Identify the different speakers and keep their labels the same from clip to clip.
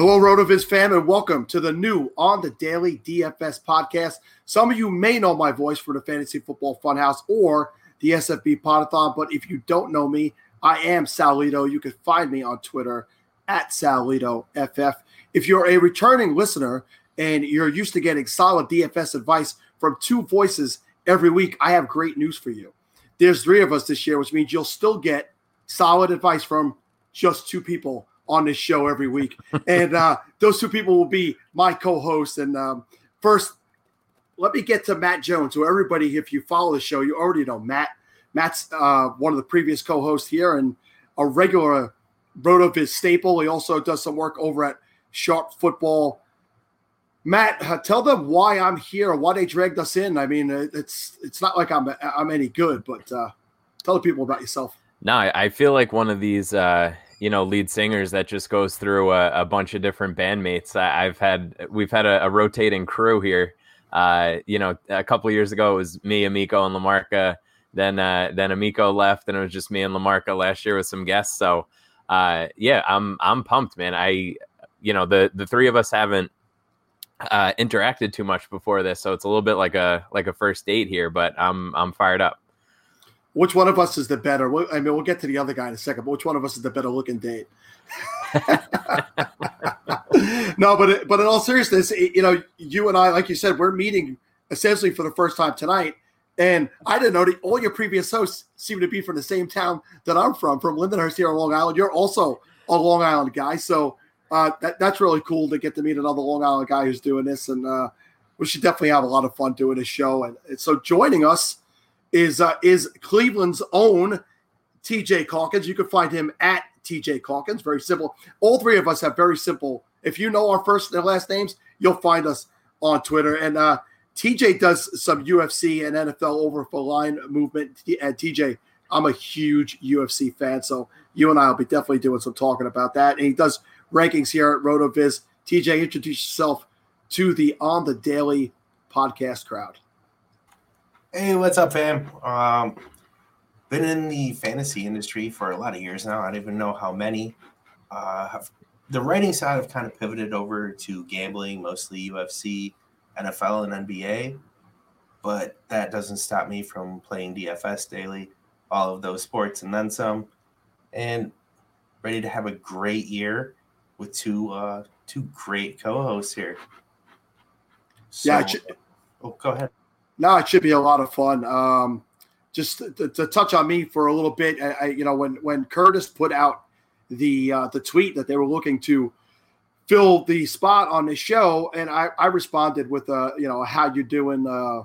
Speaker 1: Hello, RotoViz fam, and welcome to the new On the Daily DFS podcast. Some of you may know my voice for the Fantasy Football Funhouse or the SFB Podathon, but if you don't know me, I am Sal Leto. You can find me on Twitter at SalLetoFF. If you're a returning listener and you're used to getting solid DFS advice from two voices every week, I have great news for you. There's three of us this year, which means you'll still get solid advice from just two people on this show every week. and uh, those two people will be my co-hosts. And um, first, let me get to Matt Jones. So everybody, if you follow the show, you already know Matt. Matt's uh, one of the previous co-hosts here and a regular RotoViz staple. He also does some work over at Sharp Football. Matt, uh, tell them why I'm here, why they dragged us in. I mean, it's it's not like I'm I'm any good, but uh, tell the people about yourself.
Speaker 2: No, I feel like one of these uh, you know lead singers that just goes through a, a bunch of different bandmates. I, have had we've had a, a rotating crew here. Uh, you know, a couple years ago it was me, Amico, and Lamarca. Then uh, then Amico left, and it was just me and Lamarca last year with some guests. So uh, yeah, I'm I'm pumped, man. I you know the the three of us haven't uh, interacted too much before this, so it's a little bit like a like a first date here. But I'm I'm fired up
Speaker 1: which one of us is the better? I mean, we'll get to the other guy in a second, but which one of us is the better looking date? no, but but in all seriousness, you know, you and I, like you said, we're meeting essentially for the first time tonight, and I didn't know that all your previous hosts seem to be from the same town that I'm from, from Lindenhurst here on Long Island. You're also a Long Island guy, so uh, that, that's really cool to get to meet another Long Island guy who's doing this, and uh, we should definitely have a lot of fun doing this show. And, and so joining us is uh, is Cleveland's own TJ Calkins. You can find him at TJ Calkins. Very simple. All three of us have very simple. If you know our first and last names, you'll find us on Twitter. And uh, TJ does some UFC and NFL over for line movement. And TJ, I'm a huge UFC fan, so you and I will be definitely doing some talking about that. And he does rankings here at RotoViz. TJ, introduce yourself to the On the Daily podcast crowd.
Speaker 3: Hey, what's up, fam? Um, been in the fantasy industry for a lot of years now. I don't even know how many. Uh, have, the writing side have kind of pivoted over to gambling, mostly UFC, NFL, and NBA. But that doesn't stop me from playing DFS daily, all of those sports, and then some. And ready to have a great year with two uh, two great co-hosts here.
Speaker 1: So, yeah.
Speaker 3: oh, go ahead.
Speaker 1: No, it should be a lot of fun. Um, just to, to, touch on me for a little bit, I, I, you know, when when Curtis put out the uh, the tweet that they were looking to fill the spot on the show, and I, I responded with a you know how you doing uh,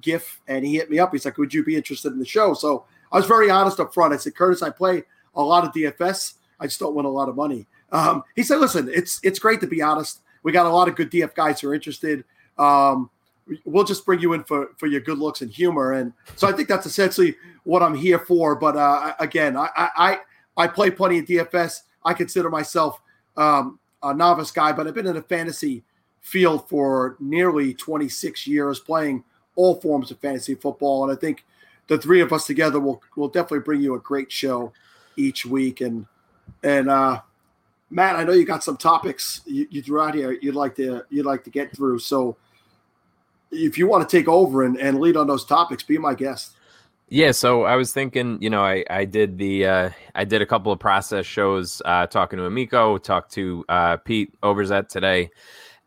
Speaker 1: gif, and he hit me up. He's like, "Would you be interested in the show?" So I was very honest up front. I said, "Curtis, I play a lot of DFS. I just don't win a lot of money." Um, he said, "Listen, it's it's great to be honest. We got a lot of good DF guys who are interested." Um, we'll just bring you in for for your good looks and humor and so i think that's essentially what i'm here for but uh, again I, I i play plenty of dfs i consider myself um, a novice guy but i've been in a fantasy field for nearly 26 years playing all forms of fantasy football and i think the three of us together will will definitely bring you a great show each week. And and uh, Matt, I know you got some topics you, you threw out here you'd like to you'd like to get through. So if you want to take over and, and lead on those topics, be my guest.
Speaker 2: Yeah, so I was thinking, you know, I I did the uh, I did a couple of process shows, uh, talking to Amico, talked to uh, Pete Overzet today,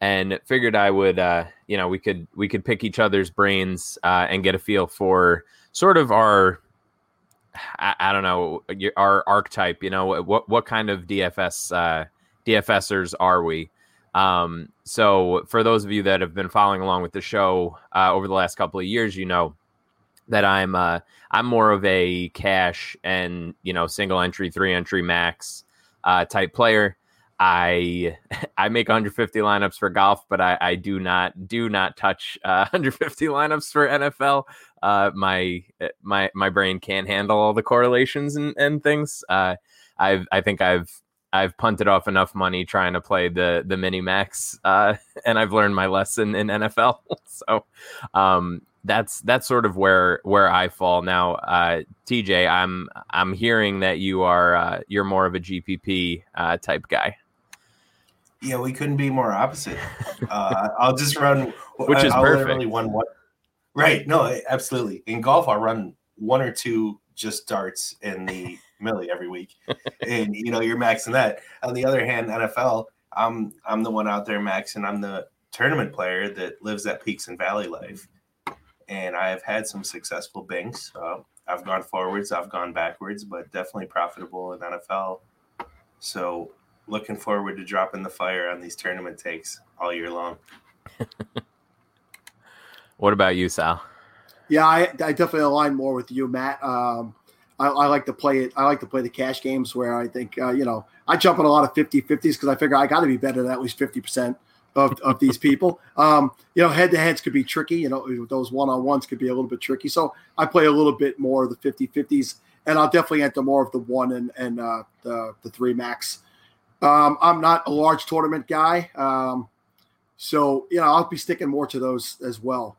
Speaker 2: and figured I would, uh, you know, we could we could pick each other's brains uh, and get a feel for sort of our, I, I don't know, our archetype. You know, what what kind of DFS uh, DFSers are we? Um, so for those of you that have been following along with the show uh, over the last couple of years, you know that I'm uh, I'm more of a cash and you know single entry, three entry max uh, type player. I I make 150 lineups for golf, but I, I do not do not touch uh, 150 lineups for NFL. Uh, my my my brain can't handle all the correlations and, and things. Uh, I've I think I've I've punted off enough money trying to play the the mini max, uh, and I've learned my lesson in NFL. so um, that's that's sort of where where I fall now. Uh, TJ, I'm I'm hearing that you are uh, you're more of a GPP uh, type guy.
Speaker 3: Yeah, we couldn't be more opposite. Uh, I'll just run,
Speaker 2: which is
Speaker 3: I'll
Speaker 2: perfect.
Speaker 3: One. Right? No, absolutely. In golf, I'll run one or two just darts in the millie every week, and you know you're maxing that. On the other hand, NFL, I'm I'm the one out there maxing. I'm the tournament player that lives that peaks and valley life, and I have had some successful banks. Uh, I've gone forwards, I've gone backwards, but definitely profitable in NFL. So looking forward to dropping the fire on these tournament takes all year long.
Speaker 2: what about you, Sal?
Speaker 1: Yeah, I, I definitely align more with you, Matt. Um, I, I, like to play it. I like to play the cash games where I think, uh, you know, I jump in a lot of 50 50s because I figure I got to be better than at least 50% of, of these people. Um, you know, head to heads could be tricky. You know, those one on ones could be a little bit tricky. So I play a little bit more of the 50 50s, and I'll definitely enter more of the one and, and uh, the, the three max. Um, I'm not a large tournament guy. Um, so, you know, I'll be sticking more to those as well.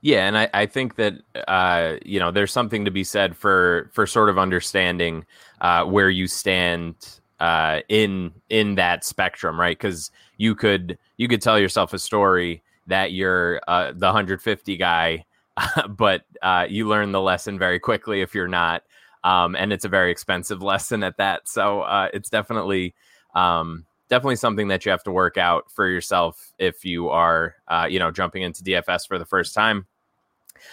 Speaker 2: Yeah, and I, I think that uh, you know there's something to be said for for sort of understanding uh, where you stand uh, in in that spectrum, right? Because you could you could tell yourself a story that you're uh, the 150 guy, but uh, you learn the lesson very quickly if you're not, um, and it's a very expensive lesson at that. So uh, it's definitely um, definitely something that you have to work out for yourself if you are uh, you know jumping into DFS for the first time.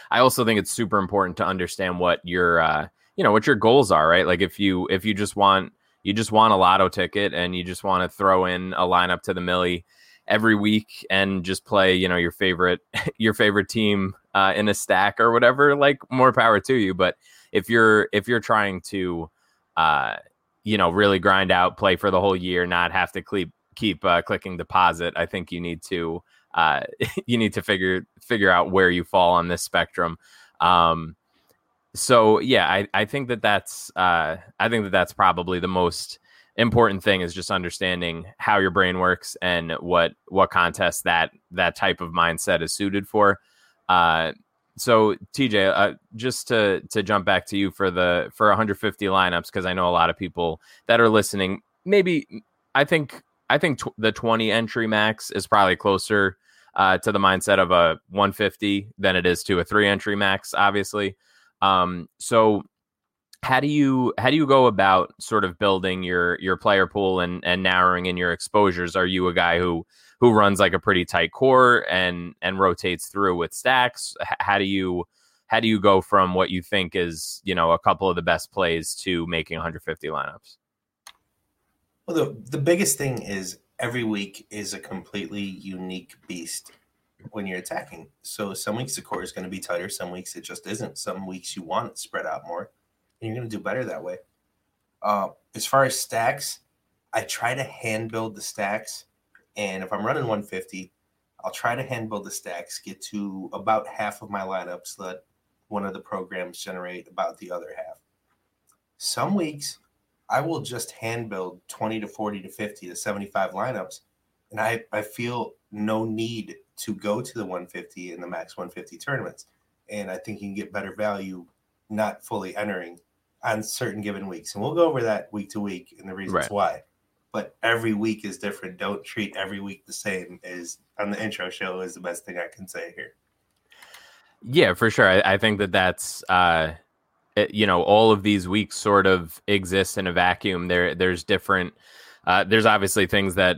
Speaker 2: I also think it's super important to understand what your uh, you know what your goals are, right? Like if you if you just want you just want a lotto ticket and you just want to throw in a lineup to the millie every week and just play you know your favorite your favorite team uh, in a stack or whatever like more power to you but if you're if you're trying to uh, you know really grind out play for the whole year not have to keep keep uh, clicking deposit i think you need to uh, you need to figure figure out where you fall on this spectrum um, so yeah, I, I think that that's uh, I think that that's probably the most important thing is just understanding how your brain works and what what contest that that type of mindset is suited for. Uh, so TJ, uh, just to to jump back to you for the for 150 lineups because I know a lot of people that are listening. Maybe I think I think tw- the 20 entry max is probably closer uh, to the mindset of a 150 than it is to a three entry max, obviously. Um, so how do you how do you go about sort of building your your player pool and and narrowing in your exposures? Are you a guy who who runs like a pretty tight core and and rotates through with stacks? How do you how do you go from what you think is you know a couple of the best plays to making 150 lineups?
Speaker 3: Well, the the biggest thing is every week is a completely unique beast when you're attacking. So some weeks the core is going to be tighter, some weeks it just isn't. Some weeks you want it spread out more, and you're going to do better that way. Uh, as far as stacks, I try to hand build the stacks, and if I'm running 150, I'll try to hand build the stacks, get to about half of my lineups, let one of the programs generate about the other half. Some weeks I will just hand build 20 to 40 to 50 to 75 lineups, and I, I feel no need to go to the 150 in the max 150 tournaments. and I think you can get better value not fully entering on certain given weeks. And we'll go over that week to week and the reasons right. why. But every week is different. Don't treat every week the same. Is on the intro show is the best thing I can say here.
Speaker 2: Yeah, for sure. I, I think that that's uh, it, you know all of these weeks sort of exist in a vacuum. There, there's different. Uh, there's obviously things that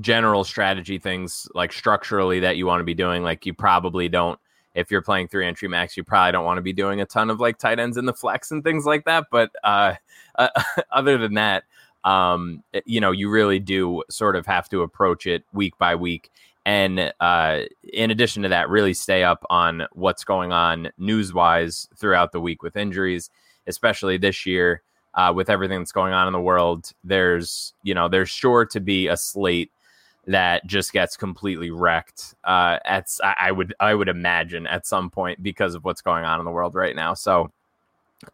Speaker 2: general strategy things like structurally that you want to be doing. Like you probably don't if you're playing three entry max, you probably don't want to be doing a ton of like tight ends in the flex and things like that. But uh, uh, other than that, um, eh, you know, you really do sort of have to approach it week by week. And uh, in addition to that, really stay up on what's going on news wise throughout the week with injuries, especially this year uh, with everything that's going on in the world. There's, you know, there's sure to be a slate that just gets completely wrecked. Uh, at I would I would imagine at some point because of what's going on in the world right now. So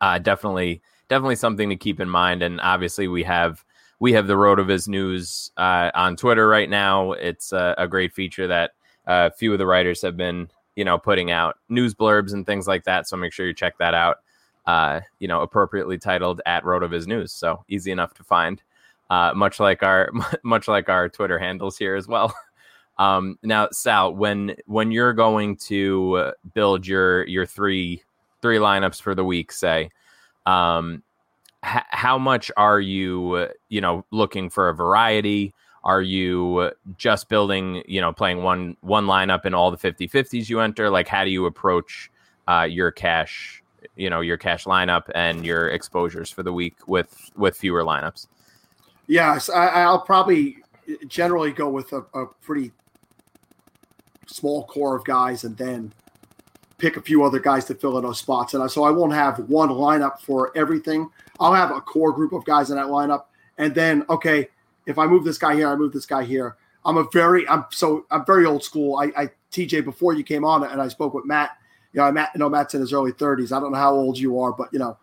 Speaker 2: uh, definitely definitely something to keep in mind. And obviously we have we have the Rotoviz news uh, on Twitter right now. It's a, a great feature that a few of the writers have been you know putting out news blurbs and things like that. So make sure you check that out. Uh, you know, appropriately titled at Rotoviz News. So easy enough to find uh, much like our much like our Twitter handles here as well. Um, now, Sal, when when you're going to build your your three three lineups for the week, say, um, h- how much are you you know looking for a variety? Are you just building, you know, playing one one lineup in all the 50 50s you enter? Like, how do you approach uh, your cash, you know, your cash lineup and your exposures for the week with with fewer lineups?
Speaker 1: Yes, I, will probably generally go with a, a, pretty small core of guys and then pick a few other guys to fill in those spots. And so I won't have one lineup for everything. I'll have a core group of guys in that lineup. And then, okay, if I move this guy here, I move this guy here. I'm a very, I'm so, I'm very old school. I, I TJ, before you came on and I spoke with Matt, you know, Matt, you know, Matt's in his early 30s. I don't know how old you are, but, you know,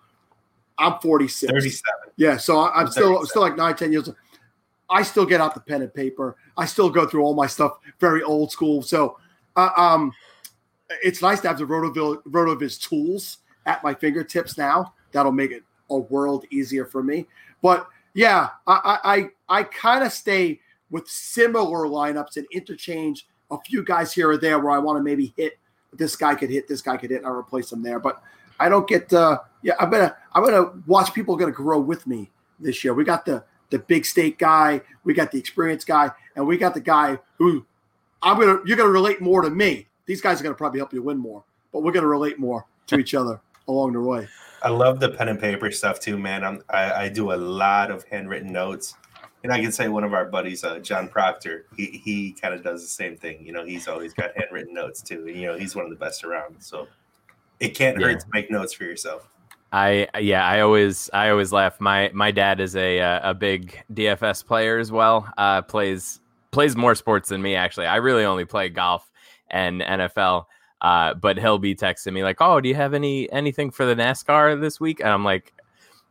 Speaker 1: I'm 46.
Speaker 3: 37.
Speaker 1: Yeah, so I'm still still like nine, ten years. Old. I still get out the pen and paper. I still go through all my stuff very old school. So, uh, um, it's nice to have the Rotoville, Rotoviz tools at my fingertips now. That'll make it a world easier for me. But yeah, I I I kind of stay with similar lineups and interchange a few guys here or there where I want to maybe hit this guy could hit, this guy could hit, and I replace them there. But I don't get uh yeah, I'm gonna I'm gonna watch people gonna grow with me this year. We got the the big state guy, we got the experienced guy, and we got the guy who I'm gonna you're gonna relate more to me. These guys are gonna probably help you win more, but we're gonna relate more to each other along the way.
Speaker 3: I love the pen and paper stuff too, man. I'm, I, I do a lot of handwritten notes, and I can say one of our buddies, uh, John Proctor, he he kind of does the same thing. You know, he's always got handwritten notes too, and you know he's one of the best around. So it can't yeah. hurt to make notes for yourself.
Speaker 2: I yeah, I always I always laugh. My my dad is a uh, a big DFS player as well. Uh, plays plays more sports than me actually. I really only play golf and NFL. Uh, but he'll be texting me like, "Oh, do you have any anything for the NASCAR this week?" And I'm like,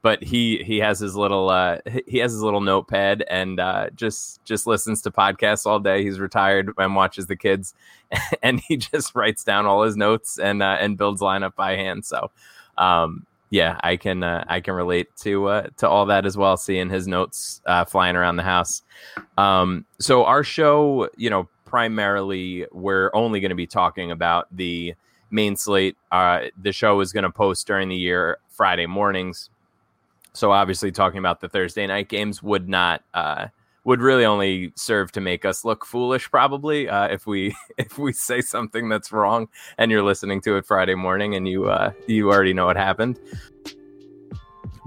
Speaker 2: but he he has his little uh he has his little notepad and uh just just listens to podcasts all day he's retired and watches the kids and he just writes down all his notes and uh, and builds lineup by hand so um yeah i can uh, i can relate to uh to all that as well seeing his notes flying around the house um so our show you know primarily we're only going to be talking about the main slate uh the show is going to post during the year friday mornings so obviously, talking about the Thursday night games would not uh, would really only serve to make us look foolish, probably uh, if we if we say something that's wrong and you're listening to it Friday morning and you uh, you already know what happened.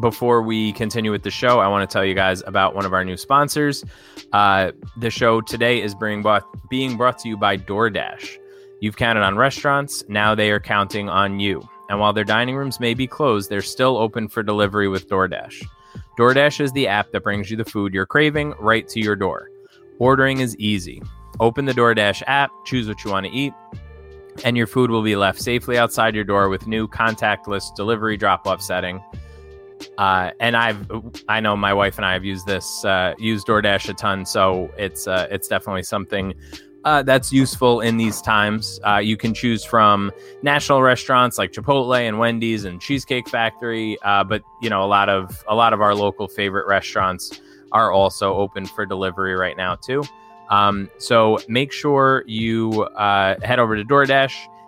Speaker 2: Before we continue with the show, I want to tell you guys about one of our new sponsors. Uh, the show today is being brought, being brought to you by DoorDash. You've counted on restaurants, now they are counting on you. And while their dining rooms may be closed, they're still open for delivery with DoorDash. DoorDash is the app that brings you the food you're craving right to your door. Ordering is easy. Open the DoorDash app, choose what you want to eat, and your food will be left safely outside your door with new contactless delivery drop-off setting. Uh, and I've I know my wife and I have used this uh, used DoorDash a ton, so it's uh, it's definitely something uh, that's useful in these times. Uh, you can choose from national restaurants like Chipotle and Wendy's and Cheesecake Factory, uh, but you know a lot of a lot of our local favorite restaurants are also open for delivery right now too. Um, so make sure you uh, head over to DoorDash.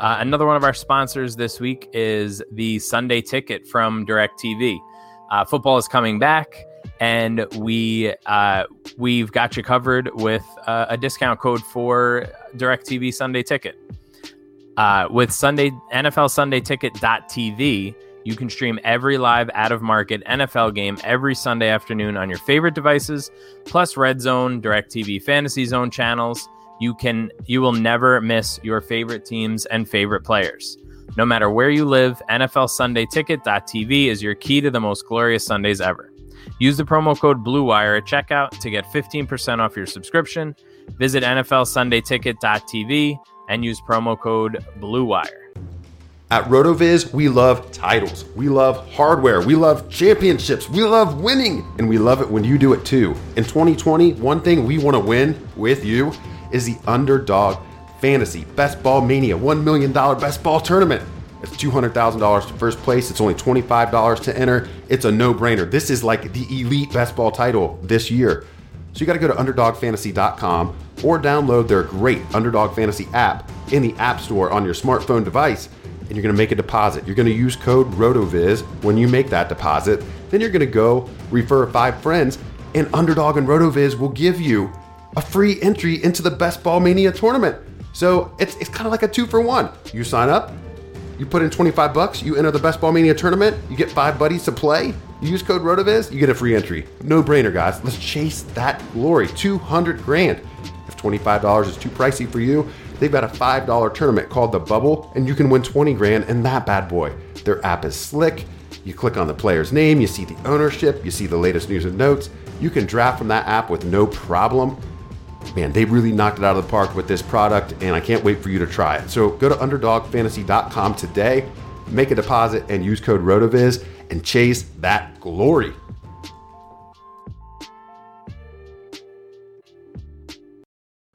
Speaker 2: Uh, another one of our sponsors this week is the Sunday Ticket from DirecTV. Uh, football is coming back, and we uh, we've got you covered with uh, a discount code for DirecTV Sunday Ticket. Uh, with Sunday NFL Sunday Ticket.tv, you can stream every live out of market NFL game every Sunday afternoon on your favorite devices, plus Red Zone, DirecTV Fantasy Zone channels. You can you will never miss your favorite teams and favorite players. No matter where you live, NFL Sunday Ticket.tv is your key to the most glorious Sundays ever. Use the promo code BLUEWIRE at checkout to get 15% off your subscription. Visit NFL Sunday Ticket.tv and use promo code BLUEWIRE.
Speaker 4: At RotoViz, we love titles, we love hardware, we love championships, we love winning, and we love it when you do it too. In 2020, one thing we want to win with you is the Underdog Fantasy Best Ball Mania $1 million Best Ball Tournament. It's $200,000 to first place. It's only $25 to enter. It's a no brainer. This is like the elite best ball title this year. So you got to go to underdogfantasy.com or download their great Underdog Fantasy app in the App Store on your smartphone device. And you're going to make a deposit. You're going to use code RotoViz when you make that deposit. Then you're going to go refer five friends, and Underdog and RotoViz will give you a free entry into the Best Ball Mania tournament. So it's, it's kind of like a two for one. You sign up, you put in 25 bucks, you enter the Best Ball Mania tournament, you get five buddies to play, you use code RotoViz, you get a free entry. No brainer, guys. Let's chase that glory. 200 grand. If $25 is too pricey for you, they've got a $5 tournament called The Bubble, and you can win 20 grand in that bad boy. Their app is slick. You click on the player's name, you see the ownership, you see the latest news and notes. You can draft from that app with no problem man, they really knocked it out of the park with this product, and I can't wait for you to try it. So go to underdogfantasy.com today, make a deposit, and use code RotoViz and chase that glory.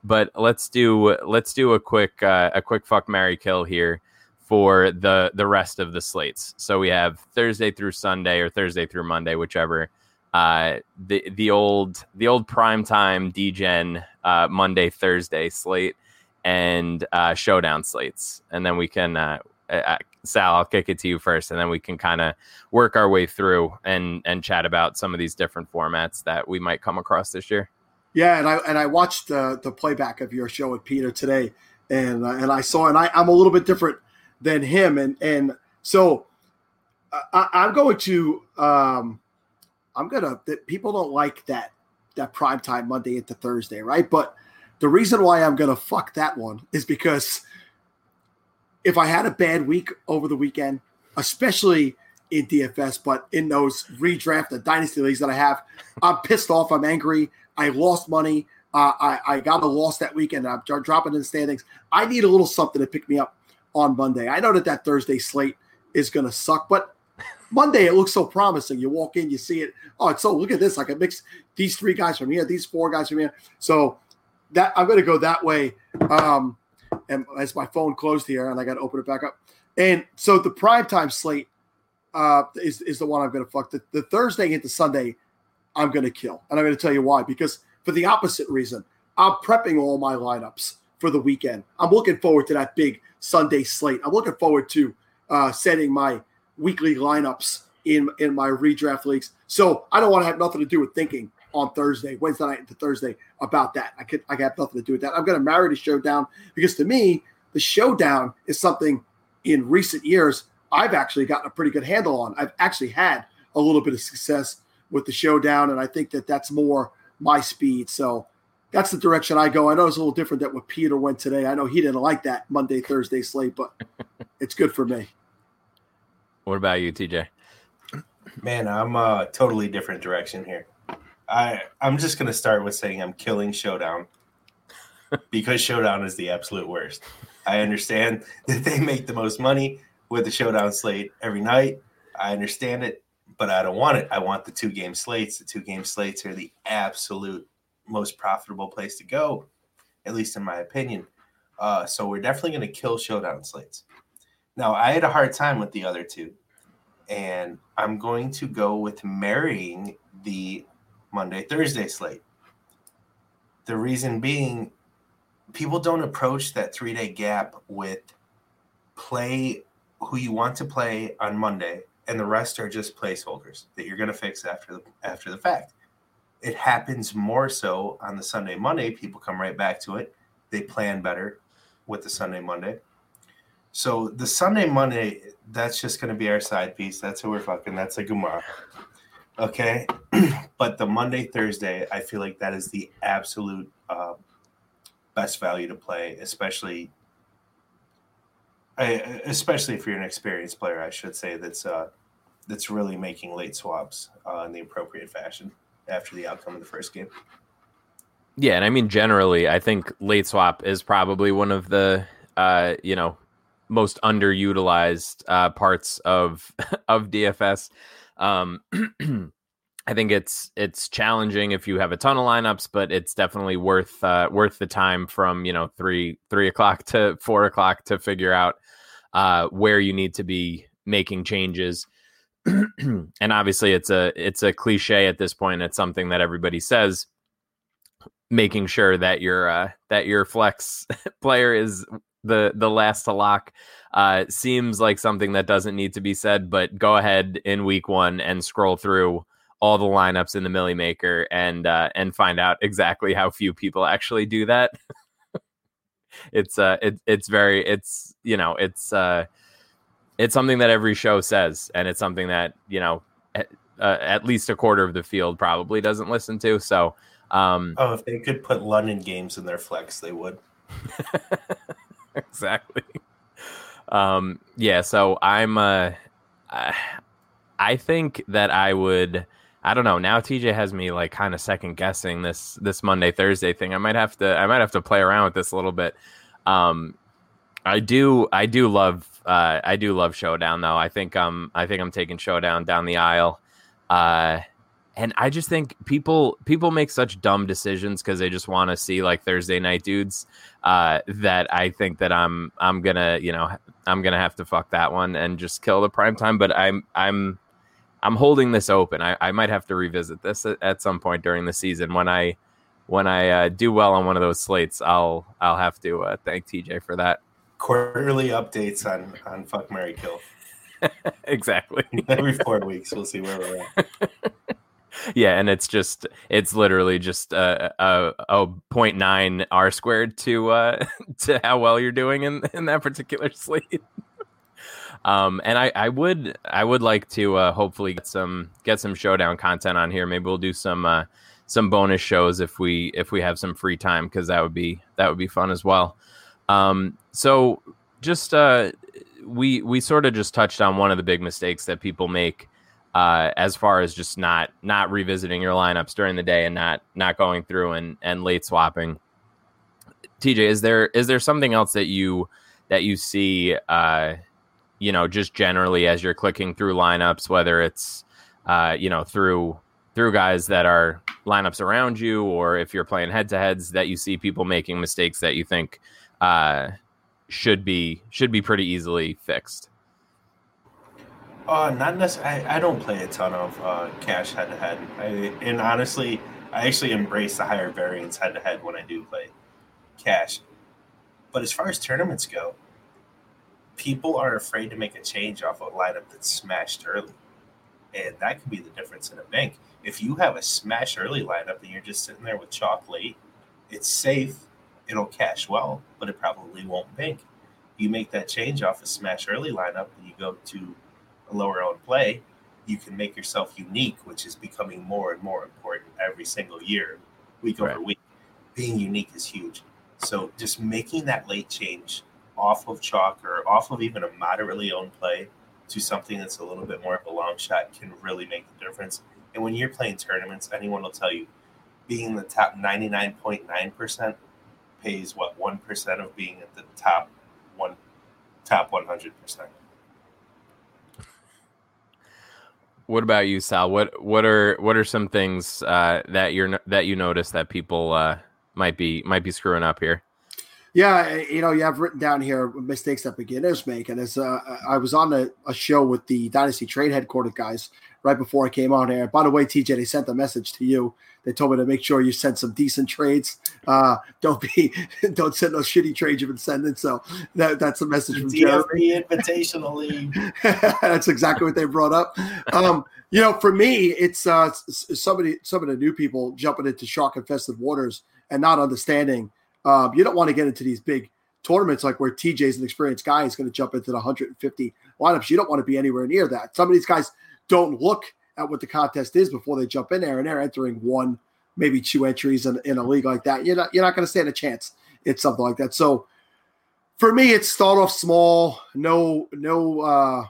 Speaker 2: But let's do let's do a quick uh, a quick fuck Mary kill here for the the rest of the slates. So we have Thursday through Sunday or Thursday through Monday, whichever uh, the the old the old primetime DGen uh, Monday Thursday slate and uh, showdown slates, and then we can uh, uh, uh, Sal, I'll kick it to you first, and then we can kind of work our way through and and chat about some of these different formats that we might come across this year.
Speaker 1: Yeah, and I and I watched the the playback of your show with Peter today, and and I saw, and I, I'm a little bit different than him, and and so I, I'm going to. Um, I'm gonna that people don't like that that prime time Monday into Thursday, right? But the reason why I'm gonna fuck that one is because if I had a bad week over the weekend, especially in DFS, but in those redraft and dynasty leagues that I have, I'm pissed off. I'm angry. I lost money. Uh, I, I got a loss that weekend. I'm dropping in the standings. I need a little something to pick me up on Monday. I know that that Thursday slate is going to suck, but Monday, it looks so promising. You walk in, you see it. Oh, it's so look at this. I can mix these three guys from here, these four guys from here. So that I'm going to go that way. Um, and as my phone closed here, and I got to open it back up. And so the prime time slate uh, is is the one I'm going to fuck. The, the Thursday into Sunday, I'm going to kill, and I'm going to tell you why. Because for the opposite reason, I'm prepping all my lineups for the weekend. I'm looking forward to that big Sunday slate. I'm looking forward to uh, setting my weekly lineups in in my redraft leagues. So I don't want to have nothing to do with thinking on Thursday, Wednesday night into Thursday about that. I could I have nothing to do with that. I'm going to marry the showdown because to me, the showdown is something in recent years I've actually gotten a pretty good handle on. I've actually had a little bit of success with the showdown, and I think that that's more my speed. So that's the direction I go. I know it's a little different than what Peter went today. I know he didn't like that Monday Thursday slate, but it's good for me.
Speaker 2: What about you, TJ?
Speaker 3: Man, I'm a uh, totally different direction here. I I'm just gonna start with saying I'm killing Showdown because Showdown is the absolute worst. I understand that they make the most money with the Showdown slate every night. I understand it, but I don't want it. I want the two game slates. The two game slates are the absolute most profitable place to go, at least in my opinion. Uh, so we're definitely going to kill Showdown slates. Now, I had a hard time with the other two, and I'm going to go with marrying the Monday Thursday slate. The reason being, people don't approach that three day gap with play who you want to play on Monday, and the rest are just placeholders that you're going to fix after the after the fact. It happens more so on the Sunday Monday. People come right back to it. They plan better with the Sunday Monday. So the Sunday Monday, that's just going to be our side piece. That's who we're fucking. That's a Gumar. Okay. but the Monday, Thursday, I feel like that is the absolute uh, best value to play, especially especially if you're an experienced player, I should say that's uh, that's really making late swaps uh, in the appropriate fashion after the outcome of the first game.
Speaker 2: Yeah, and I mean generally, I think late swap is probably one of the uh, you know most underutilized uh, parts of of DFS. Um, I think it's it's challenging if you have a ton of lineups, but it's definitely worth uh, worth the time from you know three three o'clock to four o'clock to figure out uh, where you need to be making changes. and obviously, it's a it's a cliche at this point. It's something that everybody says. Making sure that your uh, that your flex player is the the last to lock uh, seems like something that doesn't need to be said. But go ahead in week one and scroll through all the lineups in the Milly Maker and uh, and find out exactly how few people actually do that. it's uh it, it's very it's you know it's uh it's something that every show says and it's something that you know at, uh, at least a quarter of the field probably doesn't listen to so um
Speaker 3: oh if they could put london games in their flex they would
Speaker 2: exactly um yeah so i'm uh i think that i would I don't know. Now TJ has me like kind of second guessing this this Monday Thursday thing. I might have to I might have to play around with this a little bit. Um, I do I do love uh, I do love Showdown though. I think um I think I'm taking Showdown down the aisle. Uh, and I just think people people make such dumb decisions because they just want to see like Thursday night dudes. Uh, that I think that I'm I'm gonna you know I'm gonna have to fuck that one and just kill the prime time. But I'm I'm I'm holding this open. I, I might have to revisit this at, at some point during the season when I when I uh, do well on one of those slates. I'll I'll have to uh, thank TJ for that.
Speaker 3: Quarterly updates on on fuck Mary Kill.
Speaker 2: exactly.
Speaker 3: Every four weeks, we'll see where we're at.
Speaker 2: yeah, and it's just it's literally just a a, a 0.9 r squared to uh to how well you're doing in in that particular slate. Um, and I, I would I would like to uh, hopefully get some get some showdown content on here. Maybe we'll do some uh, some bonus shows if we if we have some free time because that would be that would be fun as well. Um, so just uh, we we sort of just touched on one of the big mistakes that people make uh, as far as just not not revisiting your lineups during the day and not not going through and and late swapping. TJ, is there is there something else that you that you see? Uh, you know, just generally as you're clicking through lineups, whether it's, uh, you know, through through guys that are lineups around you, or if you're playing head to heads, that you see people making mistakes that you think uh, should be should be pretty easily fixed.
Speaker 3: Uh, not necessarily. I, I don't play a ton of uh, cash head to head, and honestly, I actually embrace the higher variance head to head when I do play cash. But as far as tournaments go, people are afraid to make a change off a lineup that's smashed early. And that could be the difference in a bank. If you have a smash early lineup and you're just sitting there with chalk late, it's safe, it'll cash well, but it probably won't bank. You make that change off a smash early lineup and you go to a lower owned play, you can make yourself unique, which is becoming more and more important every single year, week right. over week. being unique is huge. So just making that late change off of chalk or off of even a moderately owned play to something that's a little bit more of a long shot can really make the difference. And when you're playing tournaments, anyone will tell you being the top 99.9% pays what 1% of being at the top one top 100%.
Speaker 2: What about you, Sal? What what are what are some things uh, that you're that you notice that people uh, might be might be screwing up here?
Speaker 1: Yeah, eh, you know, you have written down here mistakes that beginners make, and as uh, I was on a, a, show with the Dynasty Trade headquarters guys right before I came on here. By the way, TJ, they sent a message to you. They told me to make sure you send some decent trades. Uh, don't be, don't send those shitty trades you've been sending. So that, that's a message from
Speaker 3: DFB Invitational League.
Speaker 1: that's exactly what they brought up. Um, you know, for me, it's uh, somebody, some of the new people jumping into shark infested waters and not understanding um, you don't want to get into these big tournaments like where TJ's an experienced guy is going to jump into the 150 lineups. You don't want to be anywhere near that. Some of these guys don't look at what the contest is before they jump in there, and they're entering one, maybe two entries in, in a league like that. You're not you're not going to stand a chance. It's something like that. So for me, it's start off small. No, no, uh,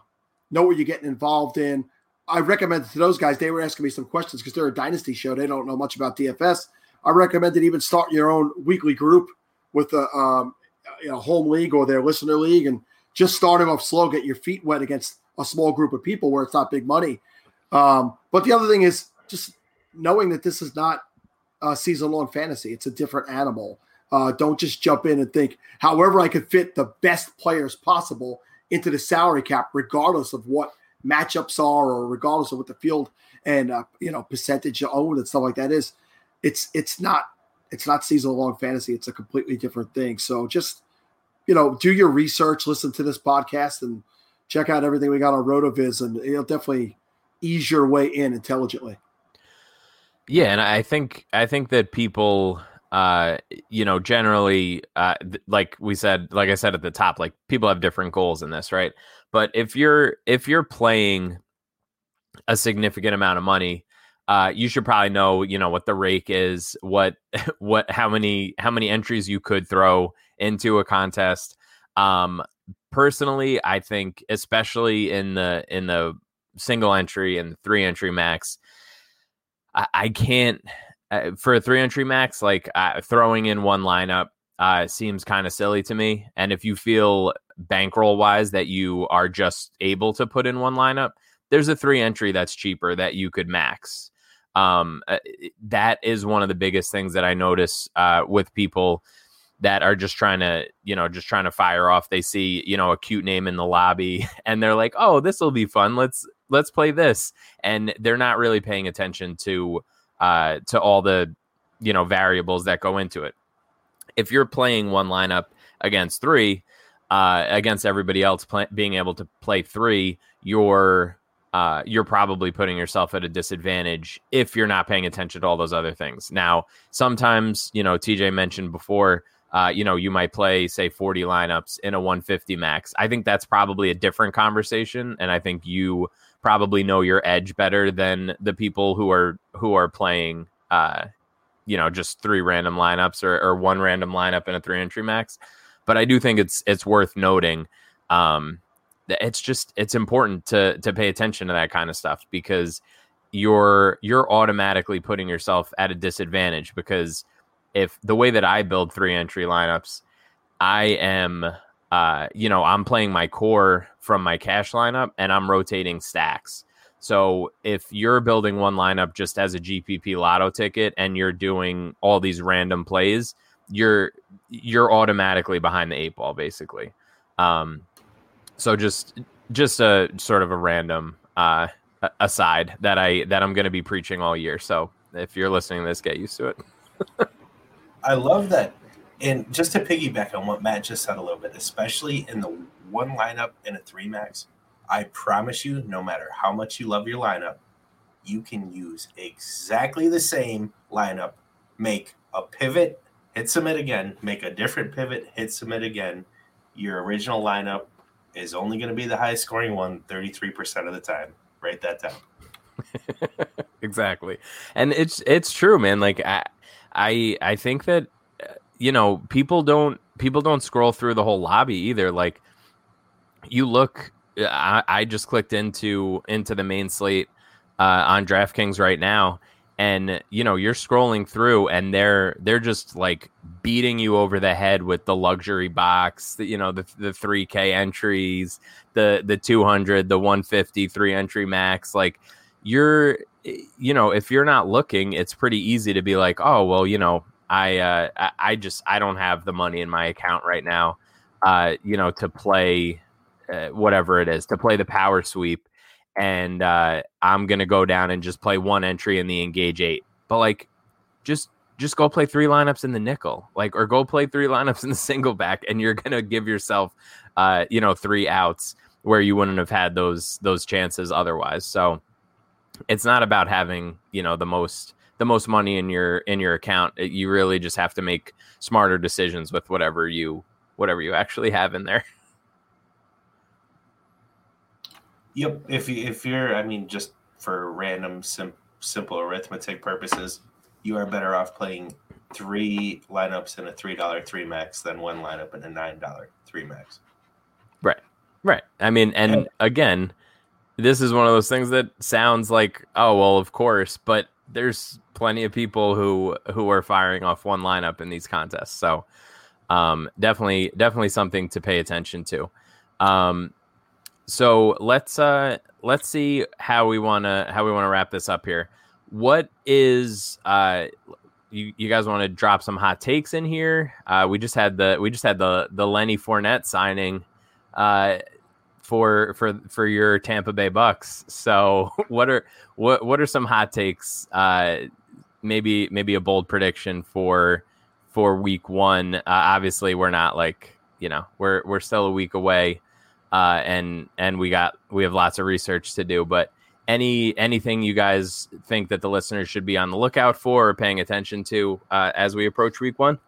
Speaker 1: know what you're getting involved in. I recommend to those guys. They were asking me some questions because they're a dynasty show. They don't know much about DFS. I recommend that even start your own weekly group with a um, you know, home league or their listener league, and just starting off slow, get your feet wet against a small group of people where it's not big money. Um, but the other thing is just knowing that this is not a season long fantasy; it's a different animal. Uh, don't just jump in and think, however, I could fit the best players possible into the salary cap, regardless of what matchups are or regardless of what the field and uh, you know percentage owned and stuff like that is it's it's not it's not season long fantasy. It's a completely different thing. So just you know, do your research, listen to this podcast, and check out everything we got on Rotoviz, and it'll definitely ease your way in intelligently.
Speaker 2: Yeah, and I think I think that people, uh, you know, generally, uh, th- like we said, like I said at the top, like people have different goals in this, right? But if you're if you're playing a significant amount of money, uh, you should probably know, you know, what the rake is, what, what, how many, how many entries you could throw into a contest. Um, personally, I think, especially in the in the single entry and three entry max, I, I can't uh, for a three entry max. Like uh, throwing in one lineup uh, seems kind of silly to me. And if you feel bankroll wise that you are just able to put in one lineup, there's a three entry that's cheaper that you could max um, uh, that is one of the biggest things that I notice uh, with people that are just trying to, you know, just trying to fire off. They see, you know, a cute name in the lobby and they're like, "Oh, this will be fun. Let's let's play this." And they're not really paying attention to uh to all the, you know, variables that go into it. If you're playing one lineup against 3, uh against everybody else play, being able to play 3, you're uh, you're probably putting yourself at a disadvantage if you're not paying attention to all those other things. Now, sometimes, you know, TJ mentioned before, uh, you know, you might play, say, 40 lineups in a 150 max. I think that's probably a different conversation. And I think you probably know your edge better than the people who are who are playing uh, you know, just three random lineups or, or one random lineup in a three entry max. But I do think it's it's worth noting um, it's just it's important to to pay attention to that kind of stuff because you're you're automatically putting yourself at a disadvantage because if the way that I build three entry lineups, I am uh, you know, I'm playing my core from my cash lineup and I'm rotating stacks. So if you're building one lineup just as a GPP lotto ticket and you're doing all these random plays, you're you're automatically behind the eight ball basically. Um, so just just a sort of a random uh, aside that I that I'm going to be preaching all year. So if you're listening to this, get used to it.
Speaker 3: I love that. And just to piggyback on what Matt just said a little bit, especially in the one lineup in a three max, I promise you, no matter how much you love your lineup, you can use exactly the same lineup, make a pivot, hit submit again, make a different pivot, hit submit again. Your original lineup is only going to be the highest scoring one 33% of the time. Write that down.
Speaker 2: exactly. And it's it's true, man. Like I I I think that you know, people don't people don't scroll through the whole lobby either. Like you look, I, I just clicked into into the main slate uh, on DraftKings right now, and you know you're scrolling through, and they're they're just like beating you over the head with the luxury box, you know the the three K entries, the the two hundred, the one fifty three entry max, like you're you know if you're not looking it's pretty easy to be like oh well you know i uh i just i don't have the money in my account right now uh you know to play uh, whatever it is to play the power sweep and uh i'm gonna go down and just play one entry in the engage eight. But like just just go play three lineups in the nickel like or go play three lineups in the single back and you're gonna give yourself uh you know three outs where you wouldn't have had those those chances otherwise. So it's not about having you know the most the most money in your in your account. You really just have to make smarter decisions with whatever you whatever you actually have in there
Speaker 3: yep if you if you're i mean just for random sim- simple arithmetic purposes you are better off playing three lineups in a three dollar three max than one lineup in a nine dollar three max.
Speaker 2: Right right. I mean and, and again this is one of those things that sounds like oh well of course but there's plenty of people who who are firing off one lineup in these contests. So um, definitely definitely something to pay attention to. Um, so let's uh let's see how we want to how we want to wrap this up here what is uh you, you guys want to drop some hot takes in here uh we just had the we just had the the lenny Fournette signing uh for for for your Tampa Bay Bucks. So what are what what are some hot takes? Uh, maybe maybe a bold prediction for for week one. Uh, obviously, we're not like you know we're we're still a week away, uh, and and we got we have lots of research to do. But any anything you guys think that the listeners should be on the lookout for or paying attention to uh, as we approach week one?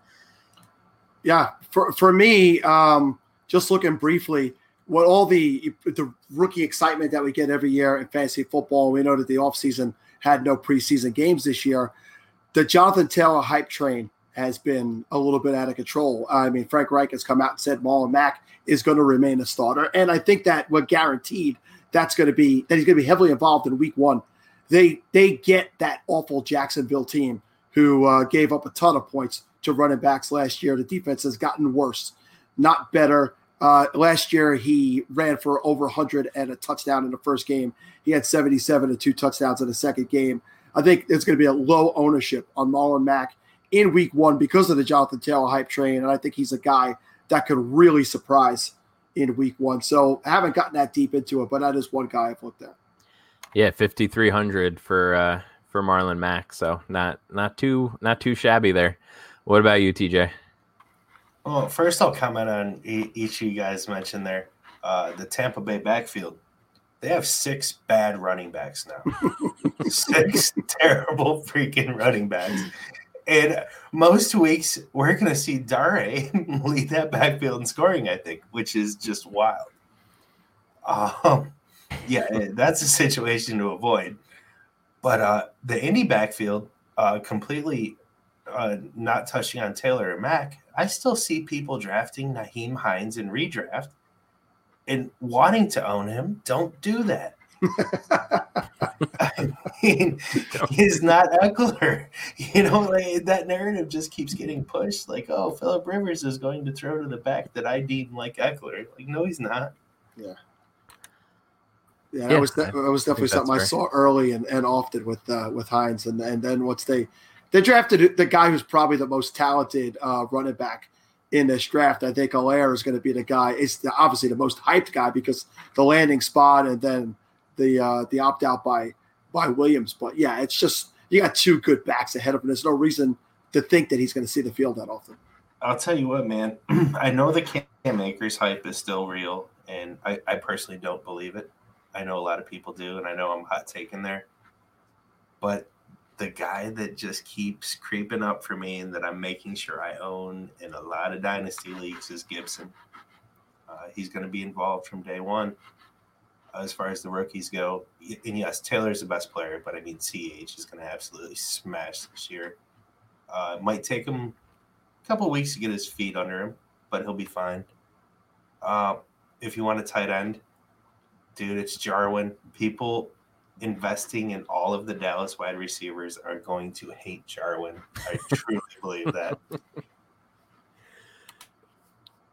Speaker 1: Yeah, for for me, um, just looking briefly what all the the rookie excitement that we get every year in fantasy football. We know that the offseason had no preseason games this year. The Jonathan Taylor hype train has been a little bit out of control. I mean, Frank Reich has come out and said Marlon Mack is going to remain a starter, and I think that we're guaranteed that's going to be that he's going to be heavily involved in Week One. They they get that awful Jacksonville team who uh, gave up a ton of points to running backs last year. The defense has gotten worse, not better. Uh, last year, he ran for over 100 and a touchdown in the first game. He had 77 and two touchdowns in the second game. I think it's going to be a low ownership on Marlon Mack in week one because of the Jonathan Taylor hype train. And I think he's a guy that could really surprise in week one. So I haven't gotten that deep into it, but that is one guy I've looked at.
Speaker 2: Yeah, 5,300 for, uh, for Marlon Mack. So not, not too, not too shabby there. What about you, TJ?
Speaker 3: Well, first I'll comment on each of you guys mentioned there. Uh, the Tampa Bay backfield. They have six bad running backs now. six terrible freaking running backs. And most weeks we're going to see Dare lead that backfield in scoring, I think, which is just wild. Um, yeah, eh, that's a situation to avoid. But uh, the Indy backfield, uh, completely uh, not touching on Taylor or Mack, I still see people drafting Nyheim Hines in redraft and wanting to own him. Don't do that. I mean, he's not Ekeler. You know, like that narrative just keeps getting pushed. Like, oh, Philip Rivers is going to throw to the back that I deem like Ekeler. Like, no, he's not.
Speaker 1: Yeah. Yeah, that was that, was definitely something I saw early and, and often with uh, with Hines, and and then once they they drafted the guy who's probably the most talented uh, running back in this draft. I think Helaire is going to be the guy. Is obviously the most hyped guy because the landing spot and then the uh, the opt out by by Williams. But yeah, it's just you got two good backs ahead of him. There's no reason to think that he's going to see the field that often.
Speaker 3: I'll tell you what, man. I know the Cam Akers hype is still real, and I, I personally don't believe it. I know a lot of people do, and I know I'm hot taking there. But the guy that just keeps creeping up for me and that I'm making sure I own in a lot of dynasty leagues is Gibson. Uh, he's going to be involved from day one as far as the rookies go. And yes, Taylor's the best player, but I mean, CH is going to absolutely smash this year. Uh, might take him a couple weeks to get his feet under him, but he'll be fine. Uh, if you want a tight end, dude, it's Jarwin. People investing in all of the Dallas wide receivers are going to hate Jarwin. I truly believe that.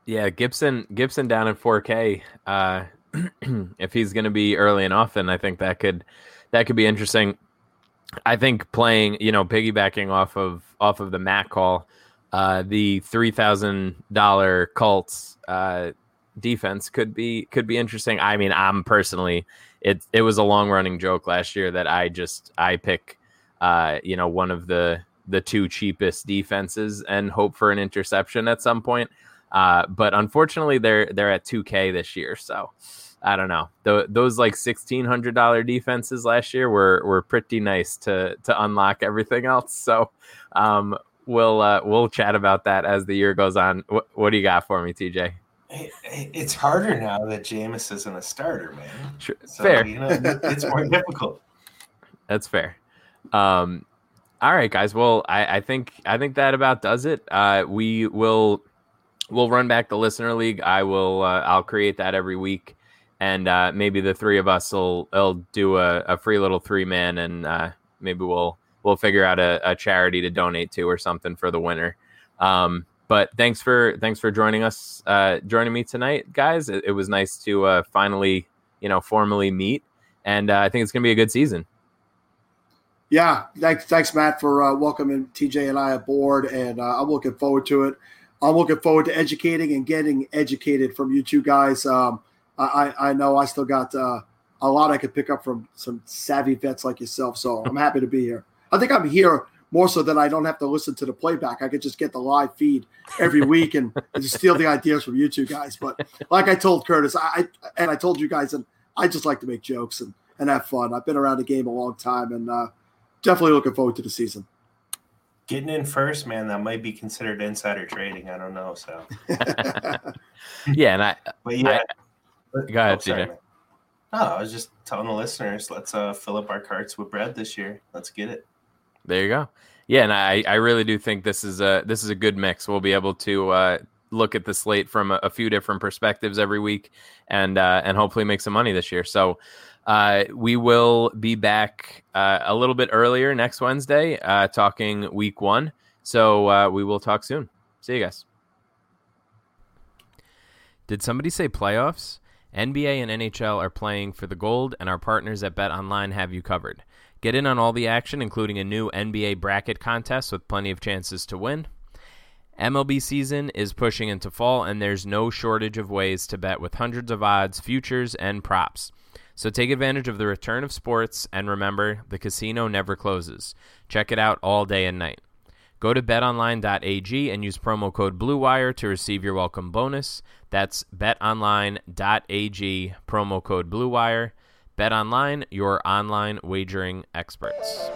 Speaker 2: Yeah, Gibson Gibson down in 4K. Uh, if he's going to be early and often, I think that could that could be interesting. I think playing, you know, piggybacking off of off of the Matt call, uh, the three thousand dollar Colts uh, defense could be could be interesting. I mean, I'm personally it it was a long running joke last year that I just I pick uh, you know one of the the two cheapest defenses and hope for an interception at some point. Uh, but unfortunately, they're they're at 2K this year, so I don't know. The, those like sixteen hundred dollar defenses last year were were pretty nice to to unlock everything else. So um, we'll uh, we'll chat about that as the year goes on. What, what do you got for me, TJ?
Speaker 3: It's harder now that Jameis isn't a starter, man.
Speaker 2: Sure. So, fair.
Speaker 3: You know, it's more difficult.
Speaker 2: That's fair. Um, all right, guys. Well, I, I think I think that about does it. Uh, we will we'll run back the listener league. I will uh, I'll create that every week, and uh, maybe the three of us will will do a, a free little three man, and uh, maybe we'll we'll figure out a, a, charity to donate to or something for the winner. Um, but thanks for thanks for joining us, uh, joining me tonight, guys. It, it was nice to uh, finally, you know, formally meet, and uh, I think it's gonna be a good season.
Speaker 1: Yeah, thanks, thanks, Matt, for welcoming TJ and I aboard, and I'm looking forward to it. I'm looking forward to educating and getting educated from you two guys. Um, I, I know I still got uh, a lot I could pick up from some savvy vets like yourself, so I'm happy to be here. I think I'm here more so that I don't have to listen to the playback. I could just get the live feed every week and, and just steal the ideas from you two guys. But like I told Curtis, I and I told you guys, and I just like to make jokes and, and have fun. I've been around the game a long time and uh, definitely looking forward to the season.
Speaker 3: Getting in first, man, that might be considered insider trading. I don't know. So,
Speaker 2: yeah, and I,
Speaker 3: but yeah,
Speaker 2: I, go ahead, oh, sorry,
Speaker 3: No, I was just telling the listeners, let's uh, fill up our carts with bread this year. Let's get it.
Speaker 2: There you go. Yeah, and I, I really do think this is a this is a good mix. We'll be able to uh, look at the slate from a, a, few different perspectives every week, and uh, and hopefully make some money this year. So uh, we will be back uh, a little bit earlier next Wednesday, uh, talking week one. So uh, we will talk soon. See you guys. Did somebody say playoffs? NBA and NHL are playing for the gold, and our partners at Bet Online have you covered. Get in on all the action, including a new NBA bracket contest with plenty of chances to win. MLB season is pushing into fall, and there's no shortage of ways to bet with hundreds of odds, futures, and props. So take advantage of the return of sports, and remember, the casino never closes. Check it out all day and night. Go to betonline.ag and use promo code BLUEWIRE to receive your welcome bonus. That's betonline.ag, promo code BLUEWIRE. Bet online, your online wagering experts.